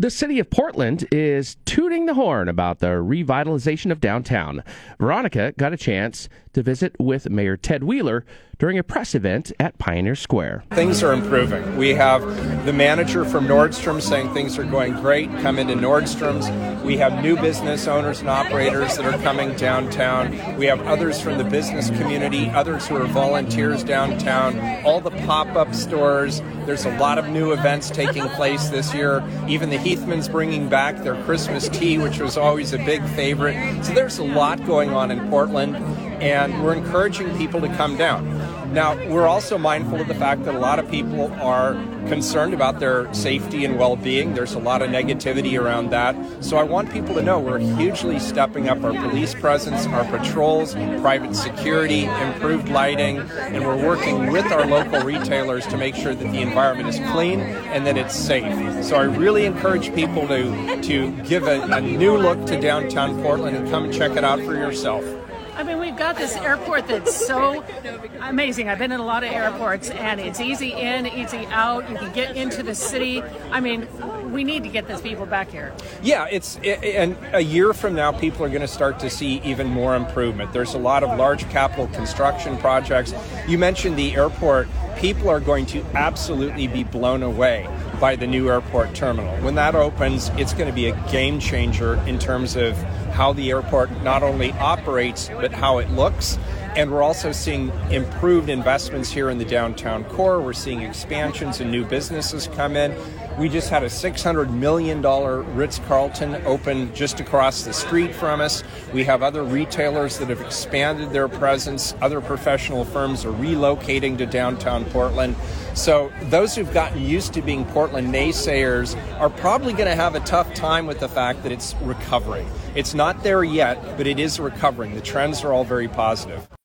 The city of Portland is tooting the horn about the revitalization of downtown. Veronica got a chance to visit with Mayor Ted Wheeler during a press event at Pioneer Square. Things are improving. We have the manager from Nordstrom saying things are going great. Come into Nordstrom's. We have new business owners and operators that are coming downtown. We have others from the business community, others who are volunteers downtown, all the pop up stores. There's a lot of new events taking place this year. Even the Heathman's bringing back their Christmas tea, which was always a big favorite. So there's a lot going on in Portland and we're encouraging people to come down. Now, we're also mindful of the fact that a lot of people are concerned about their safety and well being. There's a lot of negativity around that. So I want people to know we're hugely stepping up our police presence, our patrols, private security, improved lighting, and we're working with our local retailers to make sure that the environment is clean and that it's safe. So I really encourage people to, to give a, a new look to downtown Portland and come check it out for yourself. I mean, we've got this airport that's so amazing. I've been in a lot of airports, and it's easy in, easy out. You can get into the city. I mean, we need to get these people back here. Yeah, it's and a year from now, people are going to start to see even more improvement. There's a lot of large capital construction projects. You mentioned the airport. People are going to absolutely be blown away by the new airport terminal. When that opens, it's going to be a game changer in terms of how the airport not only operates, but how it looks. And we're also seeing improved investments here in the downtown core. We're seeing expansions and new businesses come in. We just had a $600 million Ritz Carlton open just across the street from us. We have other retailers that have expanded their presence. Other professional firms are relocating to downtown Portland. So, those who've gotten used to being Portland naysayers are probably going to have a tough time with the fact that it's recovering. It's not there yet, but it is recovering. The trends are all very positive.